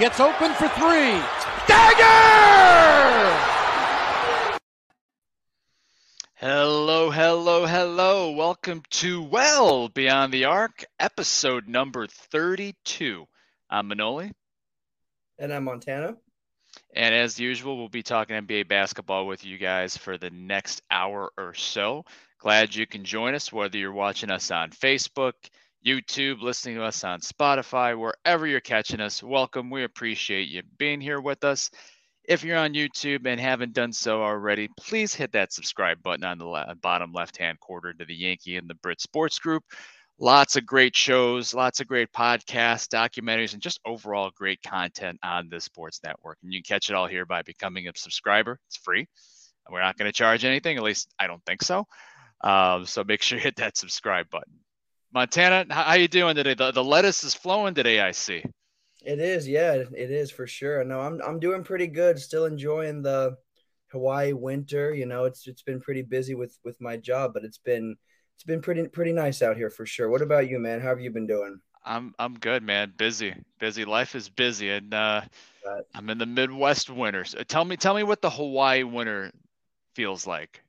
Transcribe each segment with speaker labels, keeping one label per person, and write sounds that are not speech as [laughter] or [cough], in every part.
Speaker 1: It's open for three. Dagger!
Speaker 2: Hello, hello, hello. Welcome to Well Beyond the Arc, episode number 32. I'm Manoli.
Speaker 3: And I'm Montana.
Speaker 2: And as usual, we'll be talking NBA basketball with you guys for the next hour or so. Glad you can join us, whether you're watching us on Facebook, YouTube, listening to us on Spotify, wherever you're catching us. Welcome. We appreciate you being here with us. If you're on YouTube and haven't done so already, please hit that subscribe button on the bottom left hand corner to the Yankee and the Brit Sports Group. Lots of great shows, lots of great podcasts, documentaries, and just overall great content on the sports network. And you can catch it all here by becoming a subscriber. It's free. We're not going to charge anything, at least I don't think so. Um, so make sure you hit that subscribe button. Montana, how you doing today? The, the lettuce is flowing today, I see.
Speaker 3: It is, yeah, it is for sure. No, I'm I'm doing pretty good. Still enjoying the Hawaii winter. You know, it's it's been pretty busy with with my job, but it's been it's been pretty pretty nice out here for sure. What about you, man? How have you been doing?
Speaker 2: I'm I'm good, man. Busy, busy. Life is busy, and uh, I'm in the Midwest winter. So tell me, tell me what the Hawaii winter feels like.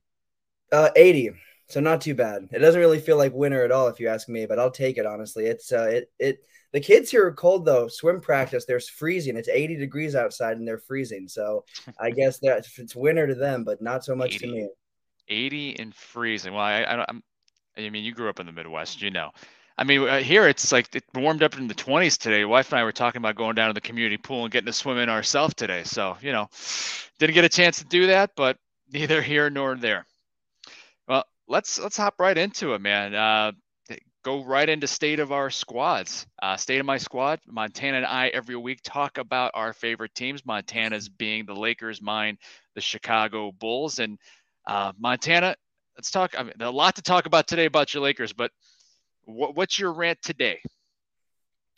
Speaker 3: Uh, 80. So not too bad. It doesn't really feel like winter at all, if you ask me, but I'll take it honestly. It's uh, it it the kids here are cold though. Swim practice, there's freezing. It's 80 degrees outside and they're freezing. So I [laughs] guess that it's winter to them, but not so much
Speaker 2: 80,
Speaker 3: to me.
Speaker 2: 80 and freezing. Well, I, I I'm, I mean, you grew up in the Midwest, you know. I mean, uh, here it's like it warmed up in the 20s today. Wife and I were talking about going down to the community pool and getting to swim in ourselves today. So, you know, didn't get a chance to do that, but neither [laughs] here nor there. Let's let's hop right into it, man. Uh, go right into state of our squads. Uh, state of my squad. Montana and I every week talk about our favorite teams. Montana's being the Lakers, mine the Chicago Bulls, and uh, Montana. Let's talk. I mean, a lot to talk about today about your Lakers, but what, what's your rant today?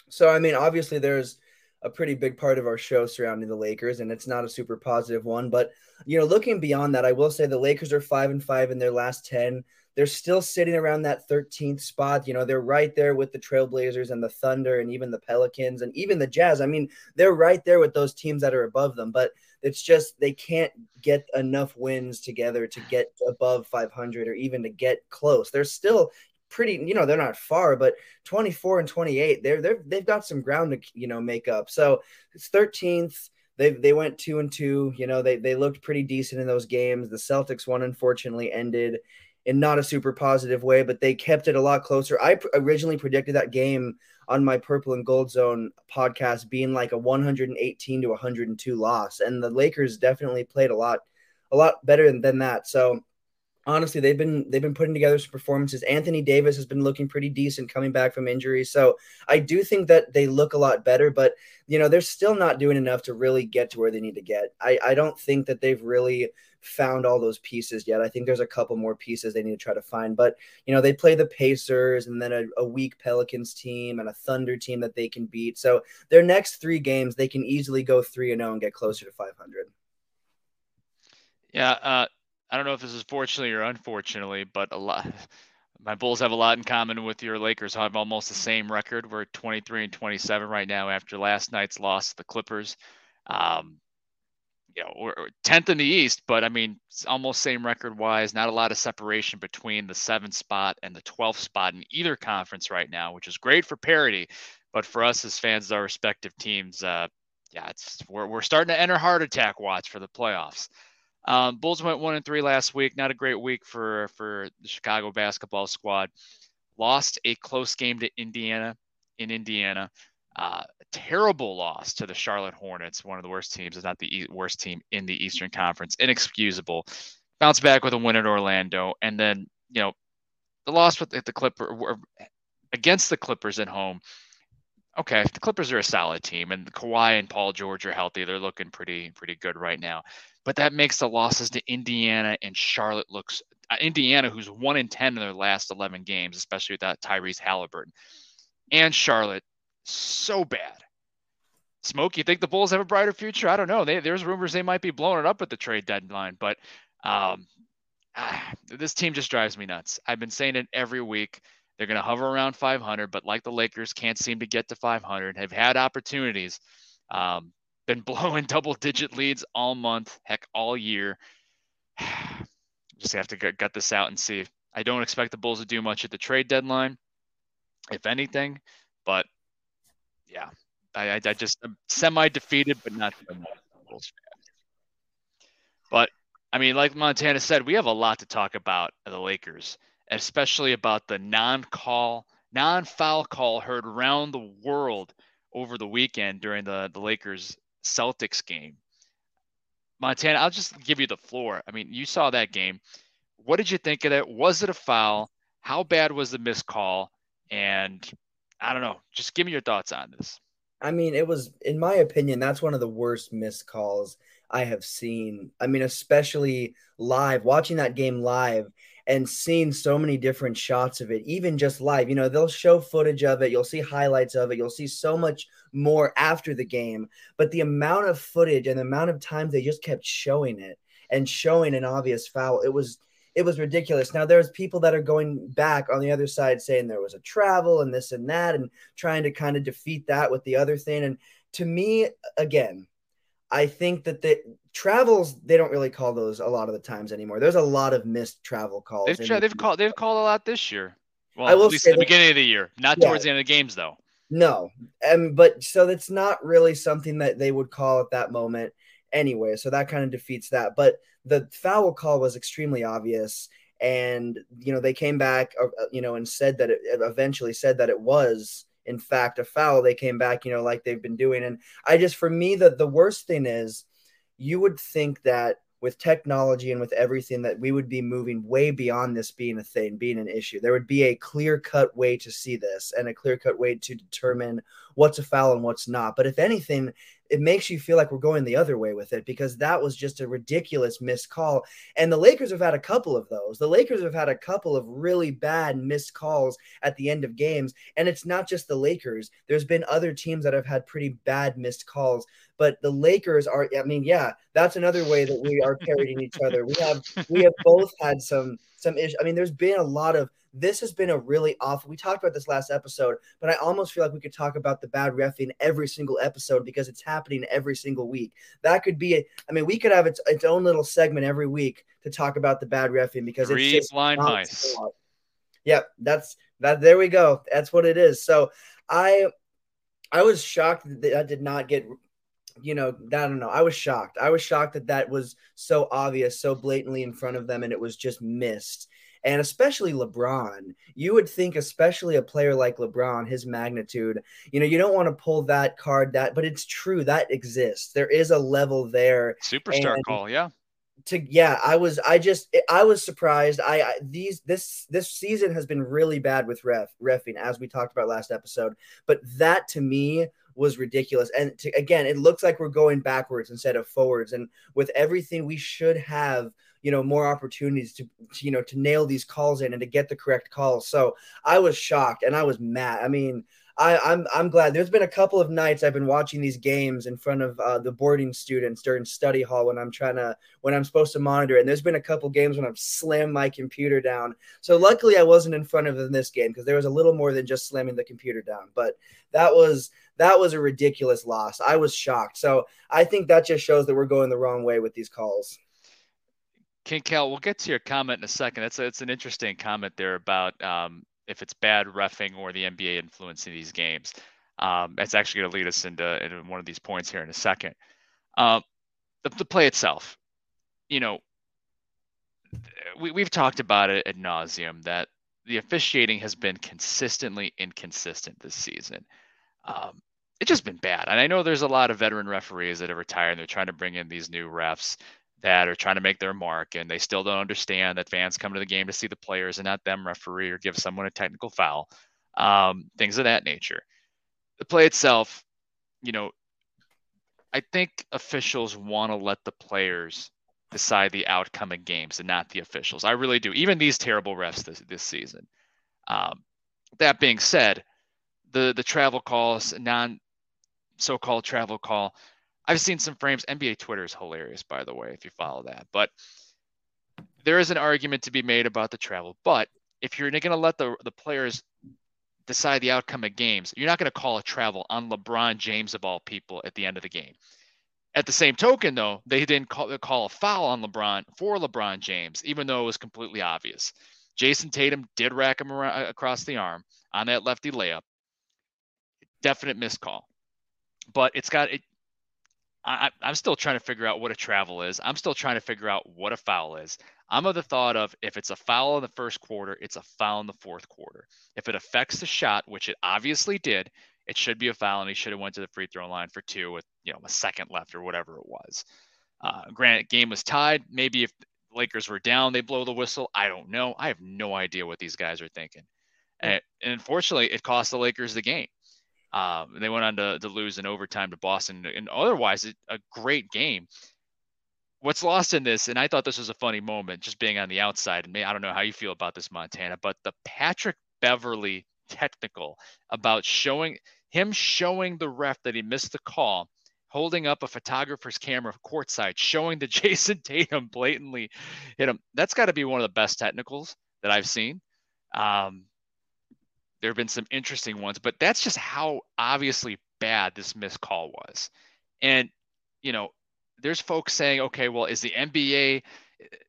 Speaker 3: So, I mean, obviously, there's a pretty big part of our show surrounding the Lakers, and it's not a super positive one. But you know, looking beyond that, I will say the Lakers are five and five in their last ten. They're still sitting around that 13th spot. You know, they're right there with the Trailblazers and the Thunder and even the Pelicans and even the Jazz. I mean, they're right there with those teams that are above them, but it's just they can't get enough wins together to get above 500 or even to get close. They're still pretty, you know, they're not far, but 24 and 28, they're they're they've got some ground to you know make up. So it's 13th. They they went two and two. You know, they they looked pretty decent in those games. The Celtics one unfortunately ended in not a super positive way, but they kept it a lot closer. I pr- originally predicted that game on my Purple and Gold Zone podcast being like a 118 to 102 loss, and the Lakers definitely played a lot a lot better than, than that. So honestly they've been they've been putting together some performances. Anthony davis has been looking pretty decent coming back from injury. So i do think that they look a lot better but you know they're still not doing enough to really get to where they need to get. I, I don't think that they've really found all those pieces yet. I think there's a couple more pieces they need to try to find but you know they play the pacers and then a, a weak pelicans team and a thunder team that they can beat. So their next three games they can easily go 3 and 0 and get closer to 500
Speaker 2: yeah uh I don't know if this is fortunately or unfortunately, but a lot. [laughs] My Bulls have a lot in common with your Lakers. I have almost the same record. We're 23 and 27 right now after last night's loss to the Clippers. Um, you know, we're 10th in the East, but I mean, it's almost same record wise. Not a lot of separation between the seventh spot and the 12th spot in either conference right now, which is great for parity. But for us as fans of our respective teams, uh, yeah, it's we're, we're starting to enter heart attack watch for the playoffs. Um, Bulls went one and three last week. Not a great week for for the Chicago basketball squad. Lost a close game to Indiana in Indiana. Uh, terrible loss to the Charlotte Hornets, one of the worst teams, if not the worst team in the Eastern Conference. Inexcusable. Bounce back with a win at Orlando, and then you know the loss with the Clipper against the Clippers at home. Okay, the Clippers are a solid team, and Kawhi and Paul George are healthy. They're looking pretty pretty good right now but that makes the losses to Indiana and Charlotte looks uh, Indiana, who's one in ten in their last eleven games, especially without Tyrese Halliburton, and Charlotte, so bad. Smoke, you think the Bulls have a brighter future? I don't know. They, there's rumors they might be blowing it up at the trade deadline, but um, ah, [sighs] this team just drives me nuts. I've been saying it every week. They're going to hover around 500, but like the Lakers, can't seem to get to 500. Have had opportunities. Um, been [laughs] blowing double digit leads all month, heck, all year. [sighs] Just have to get, gut this out and see. I don't expect the Bulls to do much at the trade deadline, if anything. But yeah, I, I, I just am semi defeated, but not. But I mean, like Montana said, we have a lot to talk about the Lakers, especially about the non-call, non-foul call heard around the world over the weekend during the, the Lakers Celtics game. Montana, I'll just give you the floor. I mean, you saw that game. What did you think of it? Was it a foul? How bad was the missed call? And I don't know. Just give me your thoughts on this.
Speaker 3: I mean, it was, in my opinion, that's one of the worst missed calls I have seen. I mean, especially live, watching that game live and seeing so many different shots of it, even just live. You know, they'll show footage of it, you'll see highlights of it, you'll see so much more after the game. But the amount of footage and the amount of times they just kept showing it and showing an obvious foul, it was it was ridiculous. Now there's people that are going back on the other side saying there was a travel and this and that and trying to kind of defeat that with the other thing. And to me, again, I think that the travels they don't really call those a lot of the times anymore. There's a lot of missed travel calls.
Speaker 2: They've, tra- they've called they've called a lot this year. Well, I will at least at the beginning of the year, not yeah, towards the end of the games though.
Speaker 3: No, and but so that's not really something that they would call at that moment anyway. So that kind of defeats that. But the foul call was extremely obvious, and you know they came back, uh, uh, you know, and said that it eventually said that it was in fact a foul they came back you know like they've been doing. And i just for me the the worst thing is you would think that with technology and with everything that we would be moving way beyond this being a thing being an issue. There would be a clear cut way to see this and a clear cut way to determine what's a foul and what's not but if anything it makes you feel like we're going the other way with it because that was just a ridiculous missed call. And the Lakers have had a couple of those. The Lakers have had a couple of really bad missed calls at the end of games. And it's not just the Lakers, there's been other teams that have had pretty bad missed calls. But the Lakers are, I mean, yeah, that's another way that we are parodying each other. We have, we have both had some, some issues. I mean, there's been a lot of this has been a really awful. We talked about this last episode, but I almost feel like we could talk about the bad refing every single episode because it's happening every single week. That could be, a, I mean, we could have its, its own little segment every week to talk about the bad refing because
Speaker 2: Three
Speaker 3: it's just
Speaker 2: blind mice.
Speaker 3: Yep, that's that. There we go. That's what it is. So I, I was shocked that I did not get you know, I don't know. I was shocked. I was shocked that that was so obvious, so blatantly in front of them, and it was just missed and especially LeBron. You would think, especially a player like LeBron, his magnitude, you know, you don't want to pull that card that, but it's true that exists. There is a level there.
Speaker 2: Superstar and call, yeah.
Speaker 3: To yeah, I was I just I was surprised. I, I these this this season has been really bad with ref refing as we talked about last episode, but that to me was ridiculous. And to, again, it looks like we're going backwards instead of forwards. And with everything, we should have you know more opportunities to, to, you know to nail these calls in and to get the correct calls. So I was shocked and I was mad. I mean, I, I'm I'm glad. There's been a couple of nights I've been watching these games in front of uh, the boarding students during study hall when I'm trying to when I'm supposed to monitor. And there's been a couple games when I've slammed my computer down. So luckily I wasn't in front of them this game because there was a little more than just slamming the computer down. But that was that was a ridiculous loss. I was shocked. So I think that just shows that we're going the wrong way with these calls.
Speaker 2: King Cal, we'll get to your comment in a second. It's a, it's an interesting comment there about um, if it's bad refing or the NBA influencing these games. Um, it's actually going to lead us into, into one of these points here in a second. Um, the, the play itself, you know, we, we've talked about it ad nauseum that the officiating has been consistently inconsistent this season. Um, it's just been bad. And I know there's a lot of veteran referees that have retired and they're trying to bring in these new refs that are trying to make their mark and they still don't understand that fans come to the game to see the players and not them referee or give someone a technical foul um, things of that nature. The play itself you know i think officials want to let the players decide the outcome of games and not the officials. I really do. Even these terrible refs this, this season. Um, that being said the the travel calls non so-called travel call I've seen some frames. NBA Twitter is hilarious, by the way, if you follow that. But there is an argument to be made about the travel. But if you're going to let the the players decide the outcome of games, you're not going to call a travel on LeBron James of all people at the end of the game. At the same token, though, they didn't call, call a foul on LeBron for LeBron James, even though it was completely obvious. Jayson Tatum did rack him around, uh, across the arm on that lefty layup. Definite missed call. But it's got it. I, I'm still trying to figure out what a travel is. I'm still trying to figure out what a foul is. I'm of the thought of if it's a foul in the first quarter, it's a foul in the fourth quarter. If it affects the shot, which it obviously did, it should be a foul, and he should have went to the free throw line for two with you know a second left or whatever it was. Uh, granted, game was tied. Maybe if Lakers were down, they blow the whistle. I don't know. I have no idea what these guys are thinking. And, and unfortunately, it cost the Lakers the game. Um, they went on to, to lose in overtime to Boston, and otherwise, it, a great game. What's lost in this, and I thought this was a funny moment, just being on the outside. And I don't know how you feel about this, Montana, but the Patrick Beverley technical about showing him showing the ref that he missed the call, holding up a photographer's camera courtside, showing that [laughs] Jayson Tatum blatantly hit him. That's got to be one of the best technicals that I've seen. Um, there have been some interesting ones, but that's just how obviously bad this missed call was. And, you know, there's folks saying, okay, well, is the NBA,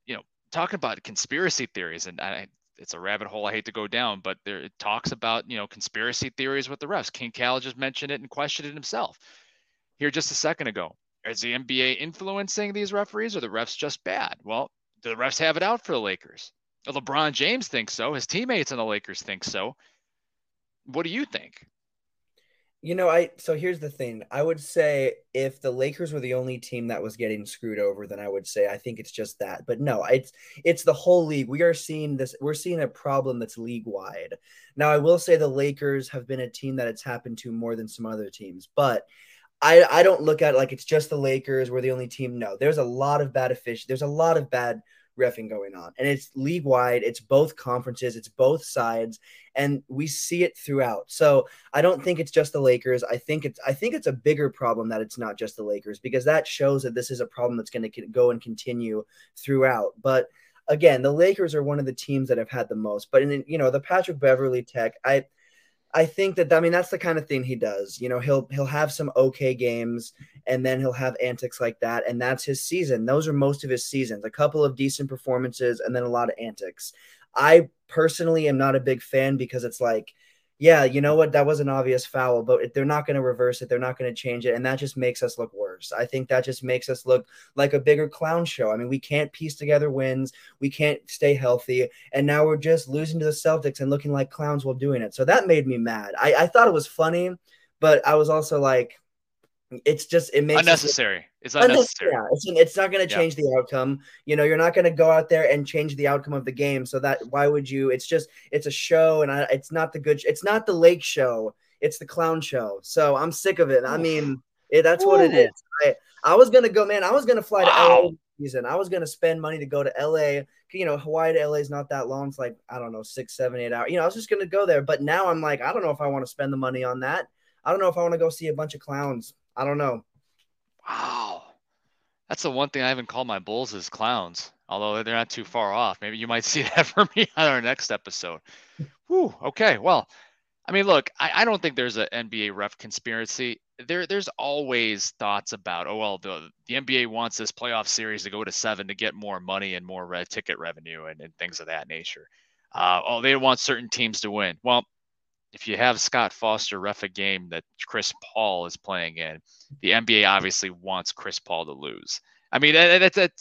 Speaker 2: you know, talking about conspiracy theories, and I, it's a rabbit hole I hate to go down, but there it talks about you know conspiracy theories with the refs. King Cal just mentioned it and questioned it himself here just a second ago. Is the NBA influencing these referees, or the refs just bad? Well, do the refs have it out for the Lakers? LeBron James thinks so. His teammates on the Lakers think so. What do you think?
Speaker 3: You know, I so here's the thing. I would say if the Lakers were the only team that was getting screwed over, then I would say I think it's just that. But no, it's it's the whole league. We are seeing this. We're seeing a problem that's league wide. Now, I will say the Lakers have been a team that it's happened to more than some other teams, but I I don't look at it like it's just the Lakers. We're the only team. No, there's a lot of bad officials. There's a lot of bad refing going on. And it's league wide, it's both conferences, it's both sides, and we see it throughout. So I don't think it's just the Lakers. I think it's I think it's a bigger problem that it's not just the Lakers because that shows that this is a problem that's going to go and continue throughout. But again, the Lakers are one of the teams that have had the most. But in you know, the Patrick Beverley tech, I I think that I mean that's the kind of thing he does. You know, he'll he'll have some okay games and then he'll have antics like that and that's his season. Those are most of his seasons. A couple of decent performances and then a lot of antics. I personally am not a big fan because it's like yeah, you know what? That was an obvious foul, but they're not going to reverse it. They're not going to change it. And that just makes us look worse. I think that just makes us look like a bigger clown show. I mean, we can't piece together wins. We can't stay healthy. And now we're just losing to the Celtics and looking like clowns while doing it. So that made me mad. I, I thought it was funny, but I was also like, it's just it makes
Speaker 2: unnecessary. It, it's unnecessary.
Speaker 3: Yeah, it's, it's not going to change yeah. the outcome. You know, you're not going to go out there and change the outcome of the game. So that why would you? It's just it's a show, and I, it's not the good. It's not the lake show. It's the clown show. So I'm sick of it. I mean, it, that's Ooh. what it is. I, I was gonna go, man. I was gonna fly wow. to LA season. I was gonna spend money to go to LA. You know, Hawaii to LA is not that long. It's like I don't know, six, seven, eight hours. You know, I was just gonna go there. But now I'm like, I don't know if I want to spend the money on that. I don't know if I want to go see a bunch of clowns. I don't know.
Speaker 2: Wow. That's the one thing I haven't called my Bulls is clowns, although they're not too far off. Maybe you might [laughs] see that for me on our next episode. Whew, okay. Well, I mean, look, I, I don't think there's an NBA ref conspiracy. There, there's always thoughts about, oh well, the the NBA wants this playoff series to go to seven to get more money and more red ticket revenue and, and things of that nature. Uh, oh, they want certain teams to win. Well, if you have Scott Foster ref a game that Chris Paul is playing in, the NBA obviously wants Chris Paul to lose. I mean, that's that,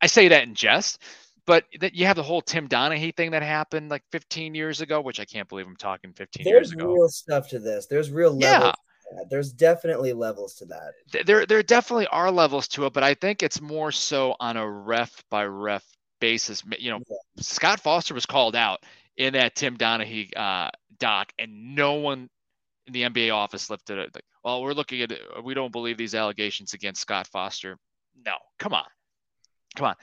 Speaker 2: I say that in jest, but that you have the whole Tim Donaghy thing that happened like 15 years ago, which I can't believe I'm talking 15
Speaker 3: There's
Speaker 2: years ago.
Speaker 3: There's real stuff to this. There's real levels. Yeah. There's definitely levels to that.
Speaker 2: There, there definitely are levels to it, but I think it's more so on a ref by ref basis. You know, yeah. Scott Foster was called out in that Tim Donaghy uh, doc, and no one in the NBA office lifted it. Like, well, we're looking at it. We don't believe these allegations against Scott Foster. No, come on, come on.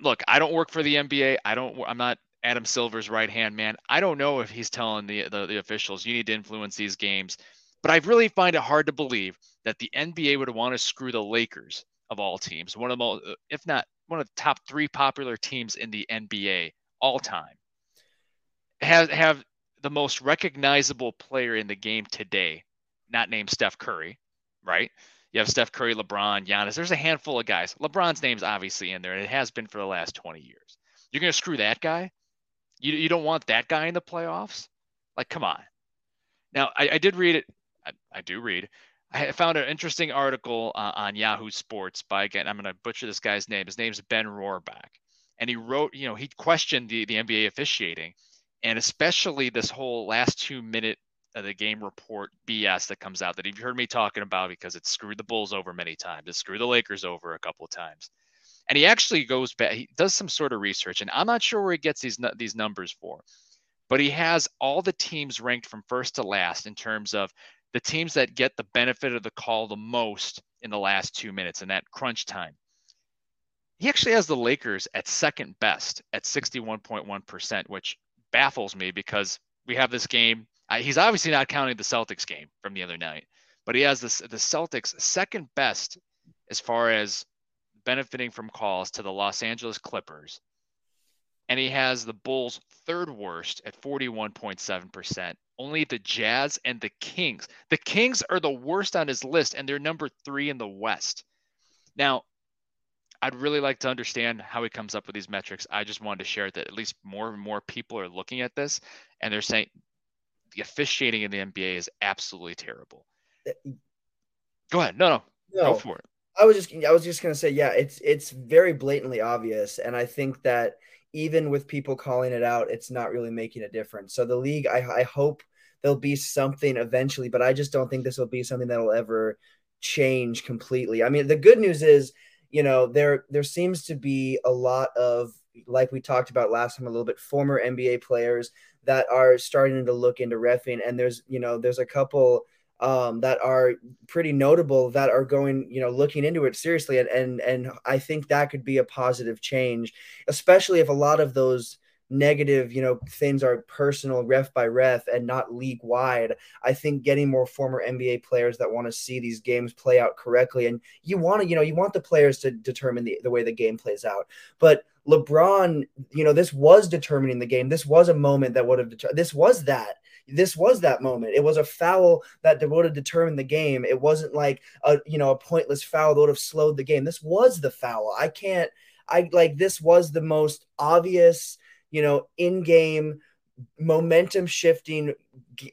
Speaker 2: Look, I don't work for the NBA. I don't. I'm not Adam Silver's right hand man. I don't know if he's telling the, the the officials you need to influence these games. But I really find it hard to believe that the NBA would want to screw the Lakers of all teams, one of the most, if not one of the top three popular teams in the NBA all time have have the most recognizable player in the game today, not named Steph Curry, right? You have Steph Curry, LeBron, Giannis. There's a handful of guys. LeBron's name's obviously in there, and it has been for the last 20 years. You're going to screw that guy? You, you don't want that guy in the playoffs? Like, come on. Now, I, I did read it. I, I, do read. I found an interesting article uh, on Yahoo Sports by, again, I'm going to butcher this guy's name. His name's Ben Rohrbach. And he wrote, you know, he questioned the, the NBA officiating and especially this whole last two minute of the game report BS that comes out that you've heard me talking about because it screwed the Bulls over many times. It screwed the Lakers over a couple of times. And he actually goes back, he does some sort of research, and I'm not sure where he gets these these numbers for, but he has all the teams ranked from first to last in terms of the teams that get the benefit of the call the most in the last two minutes in that crunch time. He actually has the Lakers at second best at 61.1%, which baffles me because we have this game. Uh, he's obviously not counting the Celtics game from the other night, but he has this the Celtics second best as far as benefiting from calls to the Los Angeles Clippers. And he has the Bulls third worst at 41.7%. Only the Jazz and the Kings. The Kings are the worst on his list, and they're number three in the West. Now, I'd really like to understand how he comes up with these metrics. I just wanted to share that at least more and more people are looking at this and they're saying the officiating in the NBA is absolutely terrible. Uh, go ahead. No, no, no. Go for it.
Speaker 3: I was just I was just gonna say, yeah, it's it's very blatantly obvious. And I think that even with people calling it out, it's not really making a difference. So the league, I, I hope there'll be something eventually, but I just don't think this will be something that'll ever change completely. I mean, the good news is you know there there seems to be a lot of like we talked about last time a little bit former NBA players that are starting to look into refing. And there's you know there's a couple um, that are pretty notable that are going you know looking into it seriously. And and and I think that could be a positive change especially if a lot of those negative, you know, things are personal ref by ref and not league wide. I think getting more former NBA players that want to see these games play out correctly. And you want to, you know, you want the players to determine the, the way the game plays out. But LeBron, you know, this was determining the game. This was a moment that would have determined this was that. This was that moment. It was a foul that would have determined the game. It wasn't like a you know a pointless foul that would have slowed the game. This was the foul. I can't I like this was the most obvious you know, in game momentum shifting.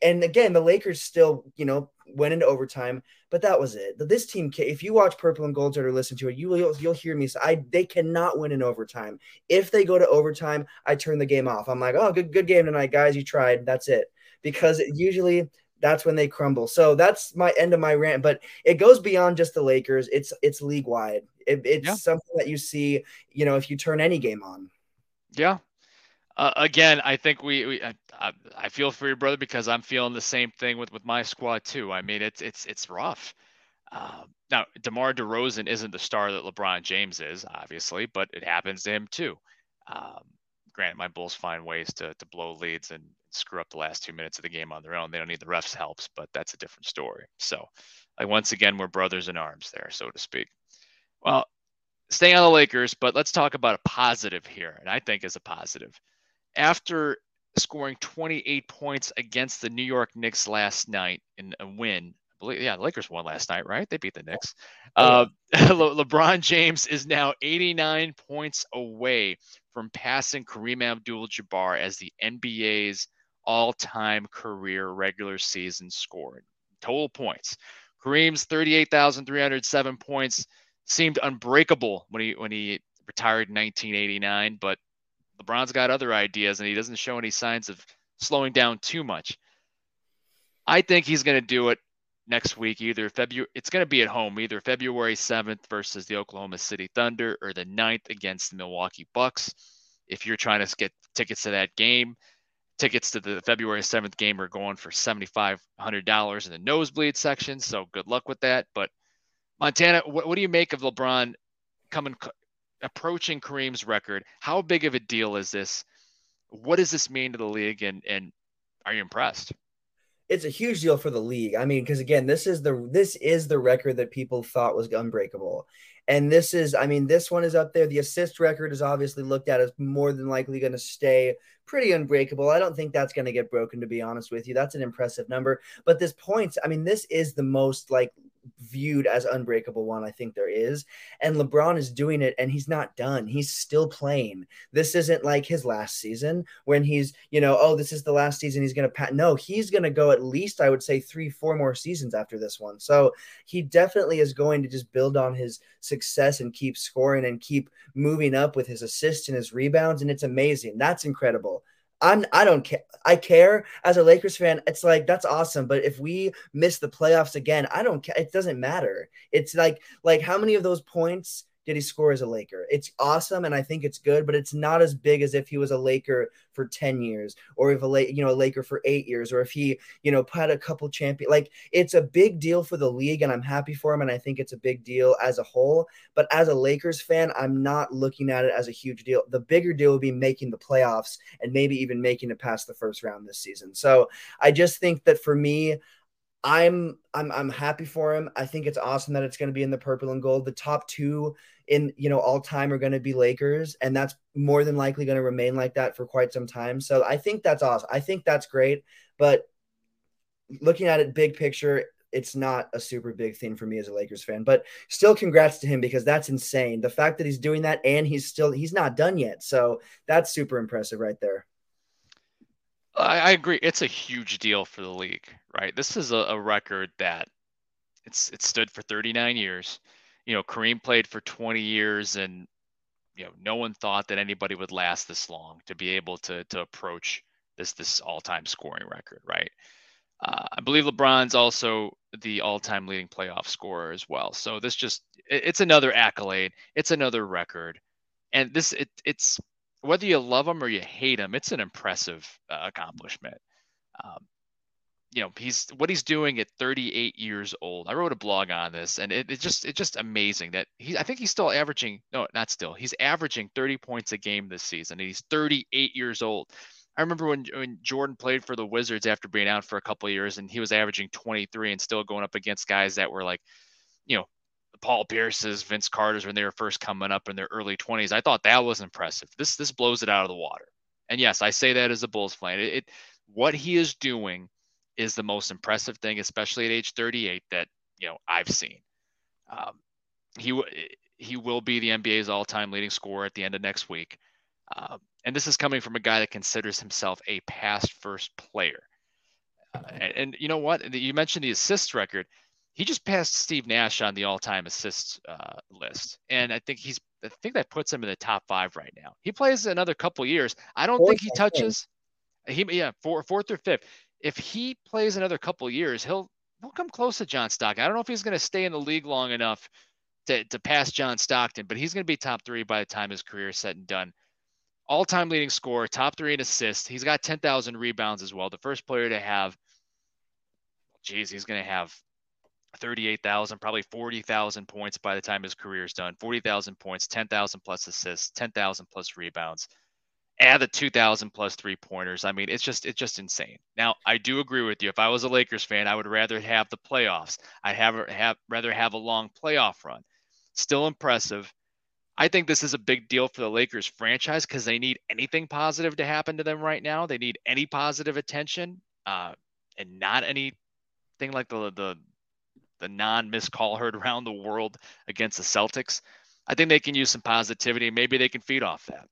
Speaker 3: And again, the Lakers still, you know, went into overtime, but that was it. This team, if you watch Purple and Gold or listen to it, you will you'll hear me say, I they cannot win in overtime. If they go to overtime, I turn the game off. I'm like, oh, good good game tonight, guys. You tried. That's it. Because it, usually that's when they crumble. So that's my end of my rant. But it goes beyond just the Lakers. It's it's league wide. It, it's yeah. something that you see, you know, if you turn any game on.
Speaker 2: Yeah, uh, again, I think we, we I, I, feel for your brother because I'm feeling the same thing with with my squad too. I mean, it's it's it's rough. Uh, now, DeMar DeRozan isn't the star that LeBron James is, obviously, but it happens to him too. Um, granted, my Bulls find ways to to blow leads and screw up the last two minutes of the game on their own. They don't need the refs' helps, but that's a different story. So, like once again, we're brothers in arms there, so to speak. Well, staying on the Lakers, but let's talk about a positive here, and I think is a positive after scoring 28 points against the New York Knicks last night in a win. I believe, yeah, the Lakers won last night, right? They beat the Knicks. Oh, uh, [laughs] Le- LeBron James is now 89 points away from passing Kareem Abdul-Jabbar as the NBA's all-time career regular season score total points. Kareem's 38,307 points seemed unbreakable when he when he retired in 1989, but LeBron's got other ideas and he doesn't show any signs of slowing down too much. I think he's going to do it next week, either February, it's going to be at home, either February 7th versus the Oklahoma City Thunder or the 9th against the Milwaukee Bucks. If you're trying to get tickets to that game, tickets to the February 7th game are going for $7,500 in the nosebleed section. So good luck with that. But Montana, what, what do you make of LeBron coming approaching Kareem's record. How big of a deal is this? What does this mean to the league? And and are you impressed?
Speaker 3: It's a huge deal for the league. I mean, because again, this is the this is the record that people thought was unbreakable. And this is, I mean, this one is up there. The assist record is obviously looked at as more than likely going to stay pretty unbreakable. I don't think that's going to get broken, to be honest with you. That's an impressive number. But this points, I mean, this is the most like viewed as unbreakable one I think there is. And LeBron is doing it and he's not done. He's still playing. This isn't like his last season when he's, you know, oh, this is the last season he's going to pat. No, he's going to go at least, I would say, three, four more seasons after this one. So he definitely is going to just build on his success and keep scoring and keep moving up with his assists and his rebounds. And it's amazing. That's incredible. I'm I don't care. I care as a Lakers fan. It's like that's awesome, but if we miss the playoffs again, I don't care. It doesn't matter. It's like like how many of those points did he score as a Laker? It's awesome, and I think it's good, but it's not as big as if he was a Laker for ten years, or if a you know a Laker for eight years, or if he you know had a couple champion. Like it's a big deal for the league, and I'm happy for him, and I think it's a big deal as a whole. But as a Lakers fan, I'm not looking at it as a huge deal. The bigger deal would be making the playoffs and maybe even making it past the first round this season. So I just think that for me, I'm I'm I'm happy for him. I think it's awesome that it's going to be in the purple and gold. The top two in you know all time are going to be Lakers, and that's more than likely going to remain like that for quite some time. So I think that's awesome. I think that's great. But looking at it big picture, it's not a super big thing for me as a Lakers fan. But still, congrats to him because that's insane. The fact that he's doing that and he's still he's not done yet. So that's super impressive right there.
Speaker 2: I, I agree. It's a huge deal for the league, right? This is a, a record that it's it stood for 39 years. You know, Kareem played for 20 years, and you know, no one thought that anybody would last this long to be able to to approach this this all-time scoring record, right? Uh, I believe LeBron's also the all-time leading playoff scorer as well. So this just it, it's another accolade. It's another record, and this it, it's whether you love him or you hate him, it's an impressive uh, accomplishment. Um, you know, he's what he's doing at 38 years old. I wrote a blog on this, and it, it's just it's just amazing that he. I think he's still averaging. No, not still. He's averaging 30 points a game this season, and he's 38 years old. I remember when when Jordan played for the Wizards after being out for a couple of years, and he was averaging 23 and still going up against guys that were like, you know, Paul Pierce's, Vince Carter's when they were first coming up in their early 20s. I thought that was impressive. This this blows it out of the water. And yes, I say that as a Bulls fan. It, it what he is doing is the most impressive thing, especially at age 38 that you know I've seen. Um, he he will be the NBA's all-time leading scorer at the end of next week, um, and this is coming from a guy that considers himself a pass-first player. Uh, and, and, you know what? You mentioned the assist record he just passed Steve Nash on the all-time assists uh, list, and I think he's I think that puts him in the top five right now. He plays another couple years. I don't fourth think he touches. He yeah, four, fourth or fifth. If he plays another couple years, he'll he'll come close to John Stockton. I don't know if he's going to stay in the league long enough to to pass John Stockton, but he's going to be top three by the time his career is set and done. All-time leading scorer, top three in assists. He's got 10,000 rebounds as well. The first player to have. Geez, he's going to have 38,000, probably 40,000 points by the time his career is done. 40,000 points, 10,000 plus assists, 10,000 plus rebounds. Add the 2,000 plus three pointers. I mean, it's just it's just insane. Now, I do agree with you. If I was a Lakers fan, I would rather have the playoffs. I'd have, have rather have a long playoff run. Still impressive. I think this is a big deal for the Lakers franchise because they need anything positive to happen to them right now. They need any positive attention, uh, and not anything like the the the non-missed call heard [laughs] around the world against the Celtics. I think they can use some positivity. Maybe they can feed off that.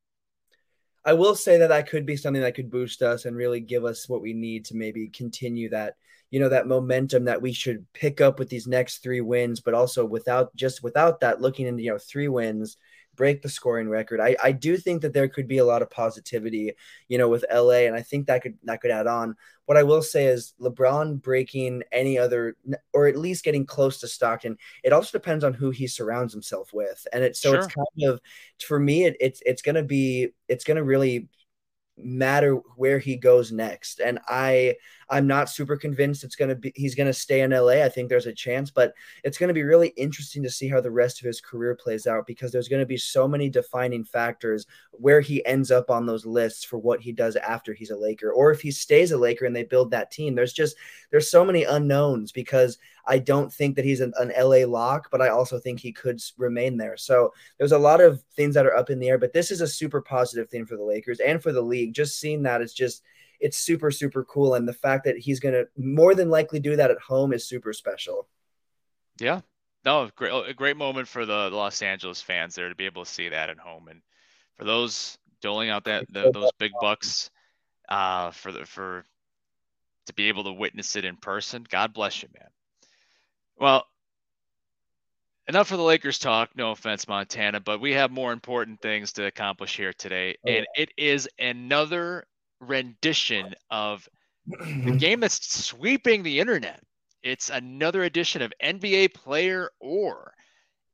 Speaker 3: I will say that that could be something that could boost us and really give us what we need to maybe continue that, you know, that momentum that we should pick up with these next three wins, but also without just without that looking into, you know, three wins break the scoring record. I, I do think that there could be a lot of positivity, you know, with LA, and I think that could that could add on. What I will say is LeBron breaking any other, or at least getting close to Stockton. It also depends on who he surrounds himself with, and it's so sure. it's kind of for me, it, it's it's gonna be it's gonna really matter where he goes next. And I I'm not super convinced it's going to be he's going to stay in LA. I think there's a chance, but it's going to be really interesting to see how the rest of his career plays out because there's going to be so many defining factors where he ends up on those lists for what he does after he's a Laker or if he stays a Laker and they build that team. There's just there's so many unknowns because I don't think that he's an, an LA lock, but I also think he could remain there. So there's a lot of things that are up in the air, but this is a super positive thing for the Lakers and for the league. Just seeing that it's just it's super super cool and the fact that he's going to more than likely do that at home is super special
Speaker 2: Yeah. No, great, a great moment for the Los Angeles fans there to be able to see that at home, and for those doling out that the, those big bucks, uh, for the for to be able to witness it in person. God bless you, man. Well, enough for the Lakers talk. No offense, Montana, but we have more important things to accomplish here today, oh, and it is another rendition of [clears throat] the game that's sweeping the internet. It's another edition of NBA Player Or.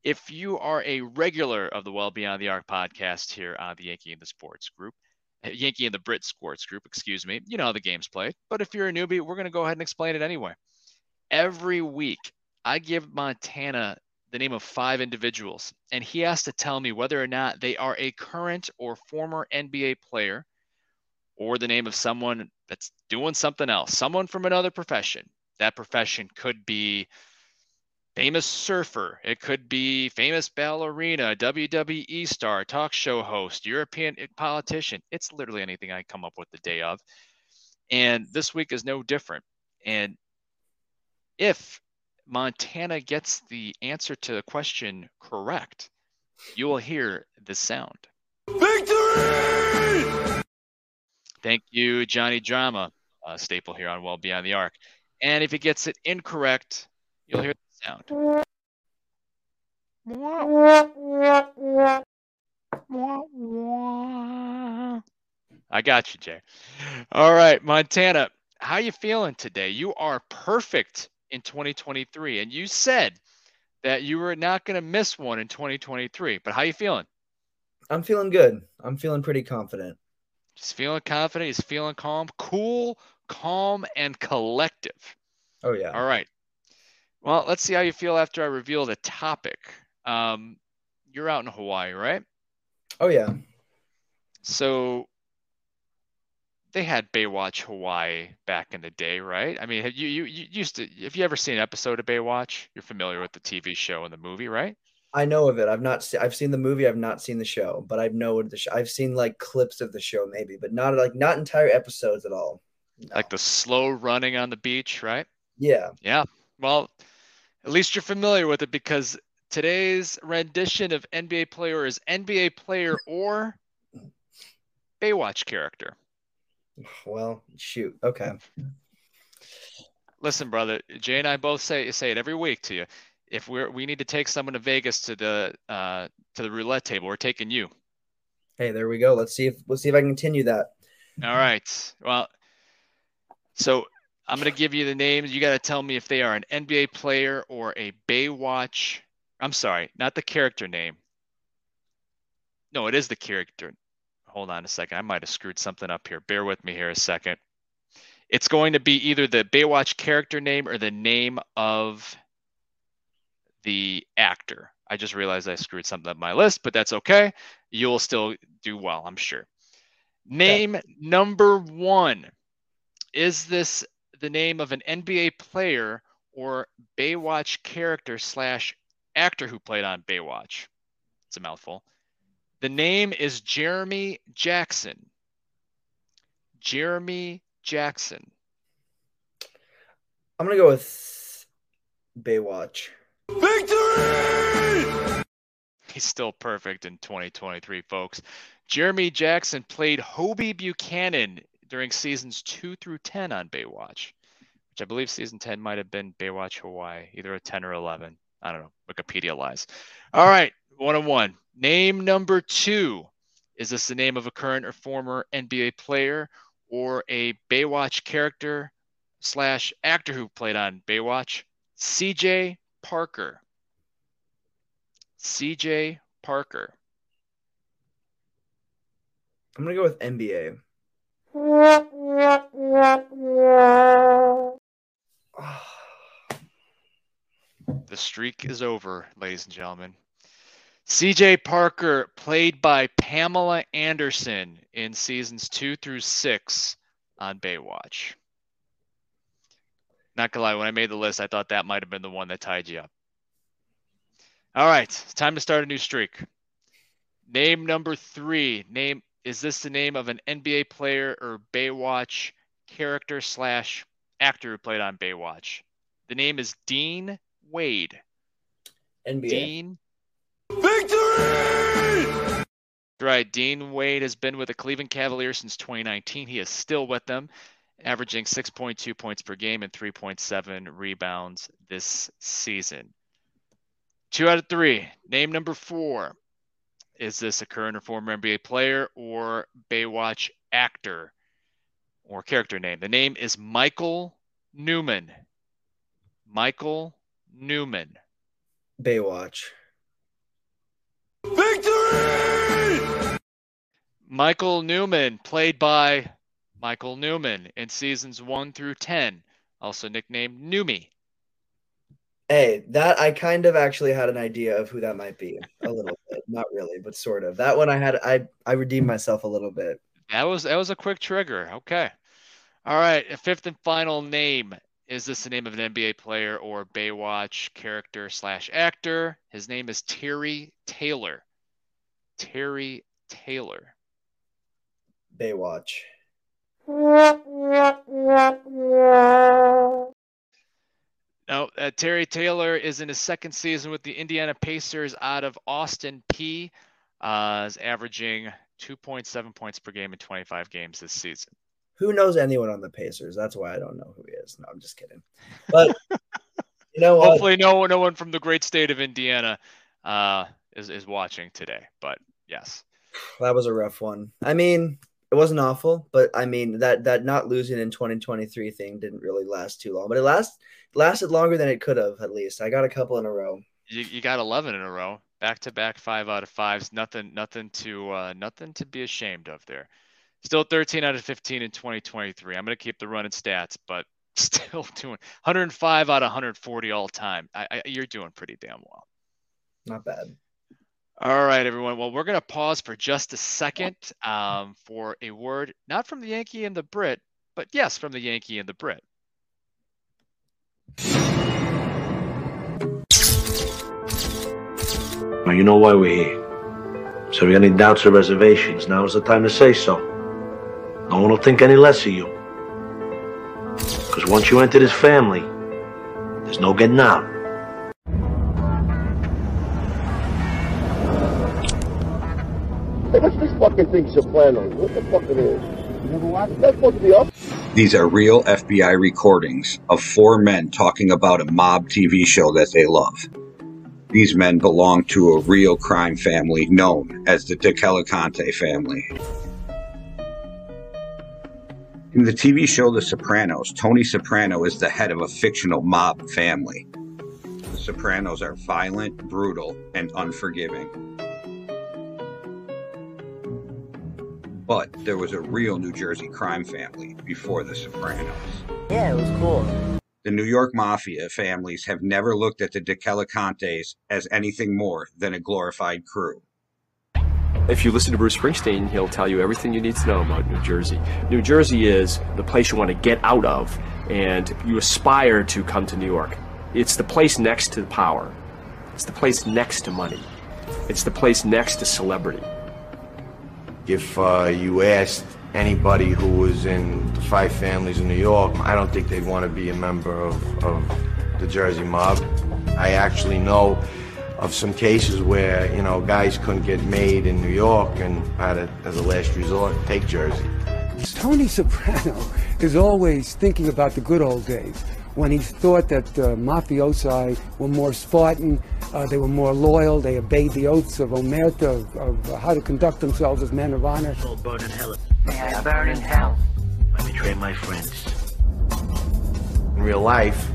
Speaker 2: If you are a regular of the Well Beyond the Arc podcast here on the Yankee and the Sports Group, uh, Yankee and the Brit Sports Group, excuse me, you know how the game's played. But if you're a newbie, we're going to go ahead and explain it anyway. Every week, I give Montana the name of five individuals, and he has to tell me whether or not they are a current or former NBA player or the name of someone that's doing something else, someone from another profession. That profession could be famous surfer, it could be famous ballerina, WWE star, talk show host, European politician. It's literally anything I come up with the day of. And this week is no different. And if Montana gets the answer to the question correct, you will hear the sound. Victory! Thank you, Johnny Drama, a staple here on Well Beyond the Arc. And if he gets it incorrect, you'll hear the sound. I got you, Jay. All right, Montana, how you feeling today? You are perfect in 2023, and you said that you were not going to miss one in 2023. But how you feeling?
Speaker 3: I'm feeling good. I'm feeling pretty confident.
Speaker 2: He's feeling confident. He's feeling calm, cool, calm, and collective.
Speaker 3: Oh yeah.
Speaker 2: All right. Well, let's see how you feel after I reveal the topic. Um, you're out in Hawaii, right?
Speaker 3: Oh yeah.
Speaker 2: So they had Baywatch Hawaii back in the day, right? I mean, have you, you you used to. Have you ever seen an episode of Baywatch? You're familiar with the TV show and the movie, right?
Speaker 3: I know of it. I've not. Se- I've seen the movie. I've not seen the show, but I've know the show. I've seen like clips of the show, maybe, but not like not entire episodes at all.
Speaker 2: No. Like the slow running on the beach, right?
Speaker 3: Yeah.
Speaker 2: Yeah. Well, at least you're familiar with it because today's rendition of NBA player is NBA player or Baywatch character.
Speaker 3: Well, shoot. Okay.
Speaker 2: Listen, brother, Jay and I both say say it every week to you. If we're we need to take someone to Vegas to the uh, to the roulette table, we're taking you.
Speaker 3: Hey, there we go. Let's see if let's see if I can continue that.
Speaker 2: All right. Well, so I'm going to give you the names. You got to tell me if they are an NBA player or a Baywatch. I'm sorry, not the character name. No, it is the character. Hold on a second. I might have screwed something up here. Bear with me here a second. It's going to be either the Baywatch character name or the name of the actor. I just realized I screwed something up my list, but that's okay. You'll still do well, I'm sure. Name yeah. number one. Is this the name of an NBA player or Baywatch character slash actor who played on Baywatch. It's a mouthful. The name is Jeremy Jackson. Jeremy Jackson.
Speaker 3: I'm going to go with Baywatch. Victory!
Speaker 2: He's still perfect in 2023, folks. Jeremy Jackson played Hobie Buchanan during seasons two through 10 on Baywatch, which I believe season 10 might have been Baywatch Hawaii, either a 10 or 11. I don't know. Wikipedia lies. All right, one on one. Name number two. Is this the name of a current or former NBA player or a Baywatch character slash actor who played on Baywatch? CJ Parker. CJ Parker.
Speaker 3: I'm going to go with NBA. [sighs]
Speaker 2: The streak is over, ladies and gentlemen. CJ Parker, played by Pamela Anderson in seasons two through six on Baywatch. Not gonna lie, when I made the list, I thought that might have been the one that tied you up. All right, it's time to start a new streak. Name number three. Name is this the name of an NBA player or Baywatch character slash actor who played on Baywatch? The name is Dean Wade.
Speaker 3: NBA.
Speaker 2: Dean.
Speaker 1: Victory!
Speaker 2: Right. Dean Wade has been with the Cleveland Cavaliers since 2019. He is still with them, averaging 6.2 points per game and 3.7 rebounds this season. Two out of three. Name number four. Is this a current or former NBA player or Baywatch actor or character name? The name is Michael Newman. Michael Newman.
Speaker 3: Baywatch.
Speaker 1: Victory!
Speaker 2: Michael Newman, played by Michael Newman in seasons one through 10, also nicknamed Newmy.
Speaker 3: Hey, that I kind of actually had an idea of who that might be a little [laughs] bit, not really, but sort of. That one I had I I redeemed myself a little bit.
Speaker 2: That was that was a quick trigger. Okay. All right, a fifth and final name. Is this the name of an NBA player or Baywatch character slash actor? His name is Terry Taylor. Terry Taylor.
Speaker 3: Baywatch.
Speaker 2: Now, uh, Terry Taylor is in his second season with the Indiana Pacers out of Austin Peay, Uh, is averaging 2.7 points per game in 25 games this season.
Speaker 3: Who knows anyone on the Pacers? That's why I don't know who he is. No, I'm just kidding. But [laughs] you know what?
Speaker 2: Hopefully, no no one from the great state of Indiana uh, is is watching today. But yes,
Speaker 3: That was a rough one. I mean, it wasn't awful, but I mean that that not losing in 2023 thing didn't really last too long. But it last lasted longer than it could have. At least I got a couple in a row.
Speaker 2: you, you got 11 in a row, back to back, five out of fives. Nothing nothing to uh, nothing to be ashamed of there. Still 13 out of 15 in 2023. I'm going to keep the running stats, but [laughs] still doing 105 out of 140 all time. I, I, you're doing pretty damn well.
Speaker 3: Not bad.
Speaker 2: All right, everyone. Well, we're going to pause for just a second um, for a word, not from the Yankee and the Brit, but yes, from the Yankee and the Brit.
Speaker 4: Well, you know why we're here. So if you got any doubts or reservations, now is the time to say so. No one will think any less of you. Because once you enter this family, there's no getting out.
Speaker 5: Hey, what's this fucking thing, Sopranos? What the fuck it is? You never watched? That's supposed to be up.
Speaker 6: These are real FBI recordings of four men talking about a mob TV show that they love. These men belong to a real crime family known as the De Cavalcante family. In the TV show The Sopranos, Tony Soprano is the head of a fictional mob family. The Sopranos are violent, brutal, and unforgiving. But there was a real New Jersey crime family before The Sopranos.
Speaker 7: Yeah, it was cool.
Speaker 6: The New York Mafia families have never looked at the De Cavalcantes as anything more than a glorified crew.
Speaker 8: If you listen to Bruce Springsteen, he'll tell you everything you need to know about New Jersey. New Jersey is the place you want to get out of, and you aspire to come to New York. It's the place next to power, it's the place next to money, it's the place next to celebrity.
Speaker 9: If uh, you asked anybody who was in the five families in New York, I don't think they'd want to be a member of, of the Jersey mob. I actually know of some cases where, you know, guys couldn't get made in New York and had to, as a last resort, take Jersey.
Speaker 10: Tony Soprano is always thinking about the good old days when he thought that uh, mafiosi were more Spartan, uh, they were more loyal, they obeyed the oaths of Omerta, of, of how to conduct themselves as men of honor.
Speaker 4: I'll burn in hell.
Speaker 7: May I burn in hell.
Speaker 4: I betray my friends.
Speaker 9: In real life,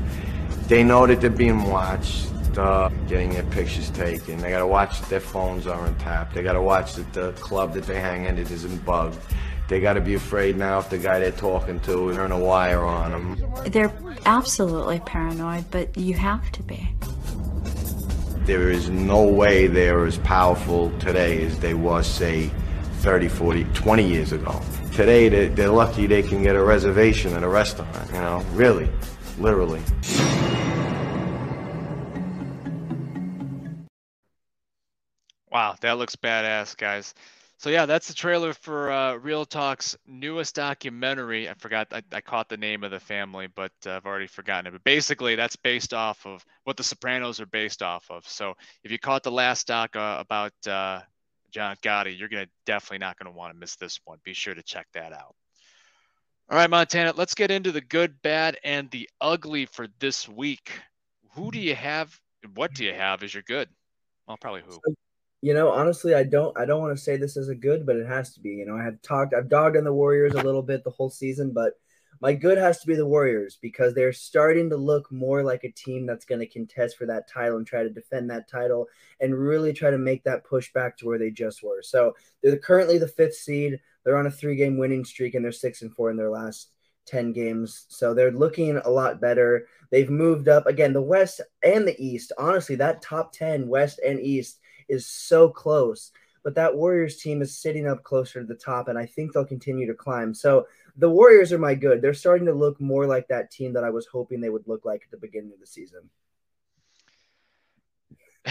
Speaker 9: they know that they're being watched, uh, getting their pictures taken. They gotta watch that their phones are untapped. They gotta watch that the club that they hang in it isn't bugged. They gotta be afraid now if the guy they're talking to is turn a wire on them.
Speaker 11: They're absolutely paranoid, but you have to be.
Speaker 9: There is no way they're as powerful today as they was, say, 30, 40, 20 years ago. Today, they're, they're lucky they can get a reservation at a restaurant, you know, really, literally.
Speaker 2: Wow, that looks badass, guys. So yeah, that's the trailer for uh, Real Talk's newest documentary. I forgot, I, I caught the name of the family, but uh, I've already forgotten it. But basically, that's based off of what The Sopranos are based off of. So if you caught the last doc uh, about uh, John Gotti, you're gonna definitely not gonna want to miss this one. Be sure to check that out. All right, Montana, let's get into the good, bad, and the ugly for this week. Who do you have? What do you have as your good? Well, probably who.
Speaker 3: You know, honestly, I don't I don't want to say this is a good, but it has to be. You know, I have talked I've dogged on the Warriors a little bit the whole season, but my good has to be the Warriors because they're starting to look more like a team that's going to contest for that title and try to defend that title and really try to make that push back to where they just were. So they're currently the fifth seed. They're on a three game winning streak and they're six and four in their last 10 games. So they're looking a lot better. They've moved up again, the West and the East. Honestly, that top 10, West and East, is so close. But that Warriors team is sitting up closer to the top, and I think they'll continue to climb. So the Warriors are my good. They're starting to look more like that team that I was hoping they would look like at the beginning of the season. [laughs]